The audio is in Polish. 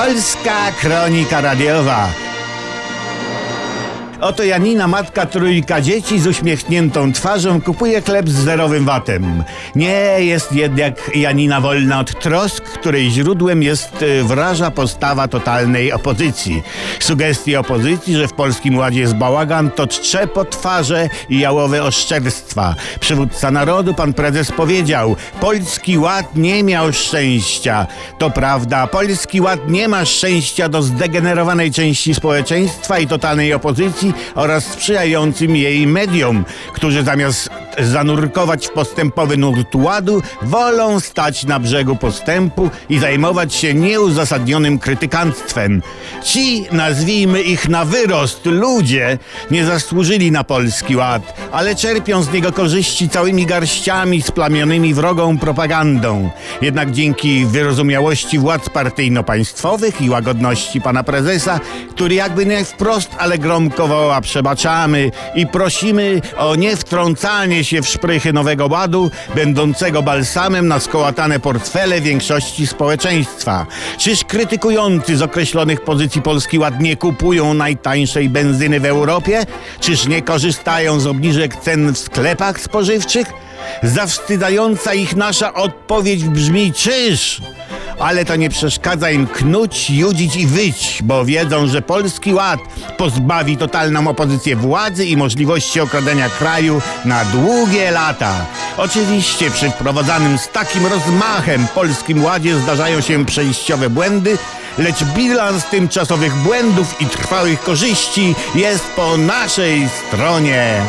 Polska Kronika Radiowa. Oto Janina, matka trójka dzieci z uśmiechniętą twarzą, kupuje chleb z zerowym watem. Nie jest jednak Janina wolna od trosk, której źródłem jest y, wraża postawa totalnej opozycji. Sugestie opozycji, że w Polskim Ładzie jest bałagan, to czcze po twarze i jałowe oszczerstwa. Przywódca narodu, pan prezes powiedział, Polski Ład nie miał szczęścia. To prawda, Polski Ład nie ma szczęścia do zdegenerowanej części społeczeństwa i totalnej opozycji, oraz sprzyjającym jej mediom, którzy zamiast zanurkować w postępowy nurt ładu, wolą stać na brzegu postępu i zajmować się nieuzasadnionym krytykanstwem. Ci, nazwijmy ich na wyrost, ludzie nie zasłużyli na polski ład, ale czerpią z niego korzyści całymi garściami splamionymi wrogą propagandą. Jednak dzięki wyrozumiałości władz partyjno-państwowych i łagodności pana prezesa, który jakby nie wprost, ale gromko woła przebaczamy i prosimy o niewtrącanie się w szprychy Nowego Ładu, będącego balsamem na skołatane portfele większości społeczeństwa. Czyż krytykujący z określonych pozycji Polski Ład nie kupują najtańszej benzyny w Europie? Czyż nie korzystają z obniżek cen w sklepach spożywczych? Zawstydzająca ich nasza odpowiedź brzmi czyż? Ale to nie przeszkadza im knuć, judzić i wyć, bo wiedzą, że Polski Ład pozbawi totalną opozycję władzy i możliwości okradania kraju na długie lata. Oczywiście przy wprowadzanym z takim rozmachem Polskim Ładzie zdarzają się przejściowe błędy, lecz bilans tymczasowych błędów i trwałych korzyści jest po naszej stronie.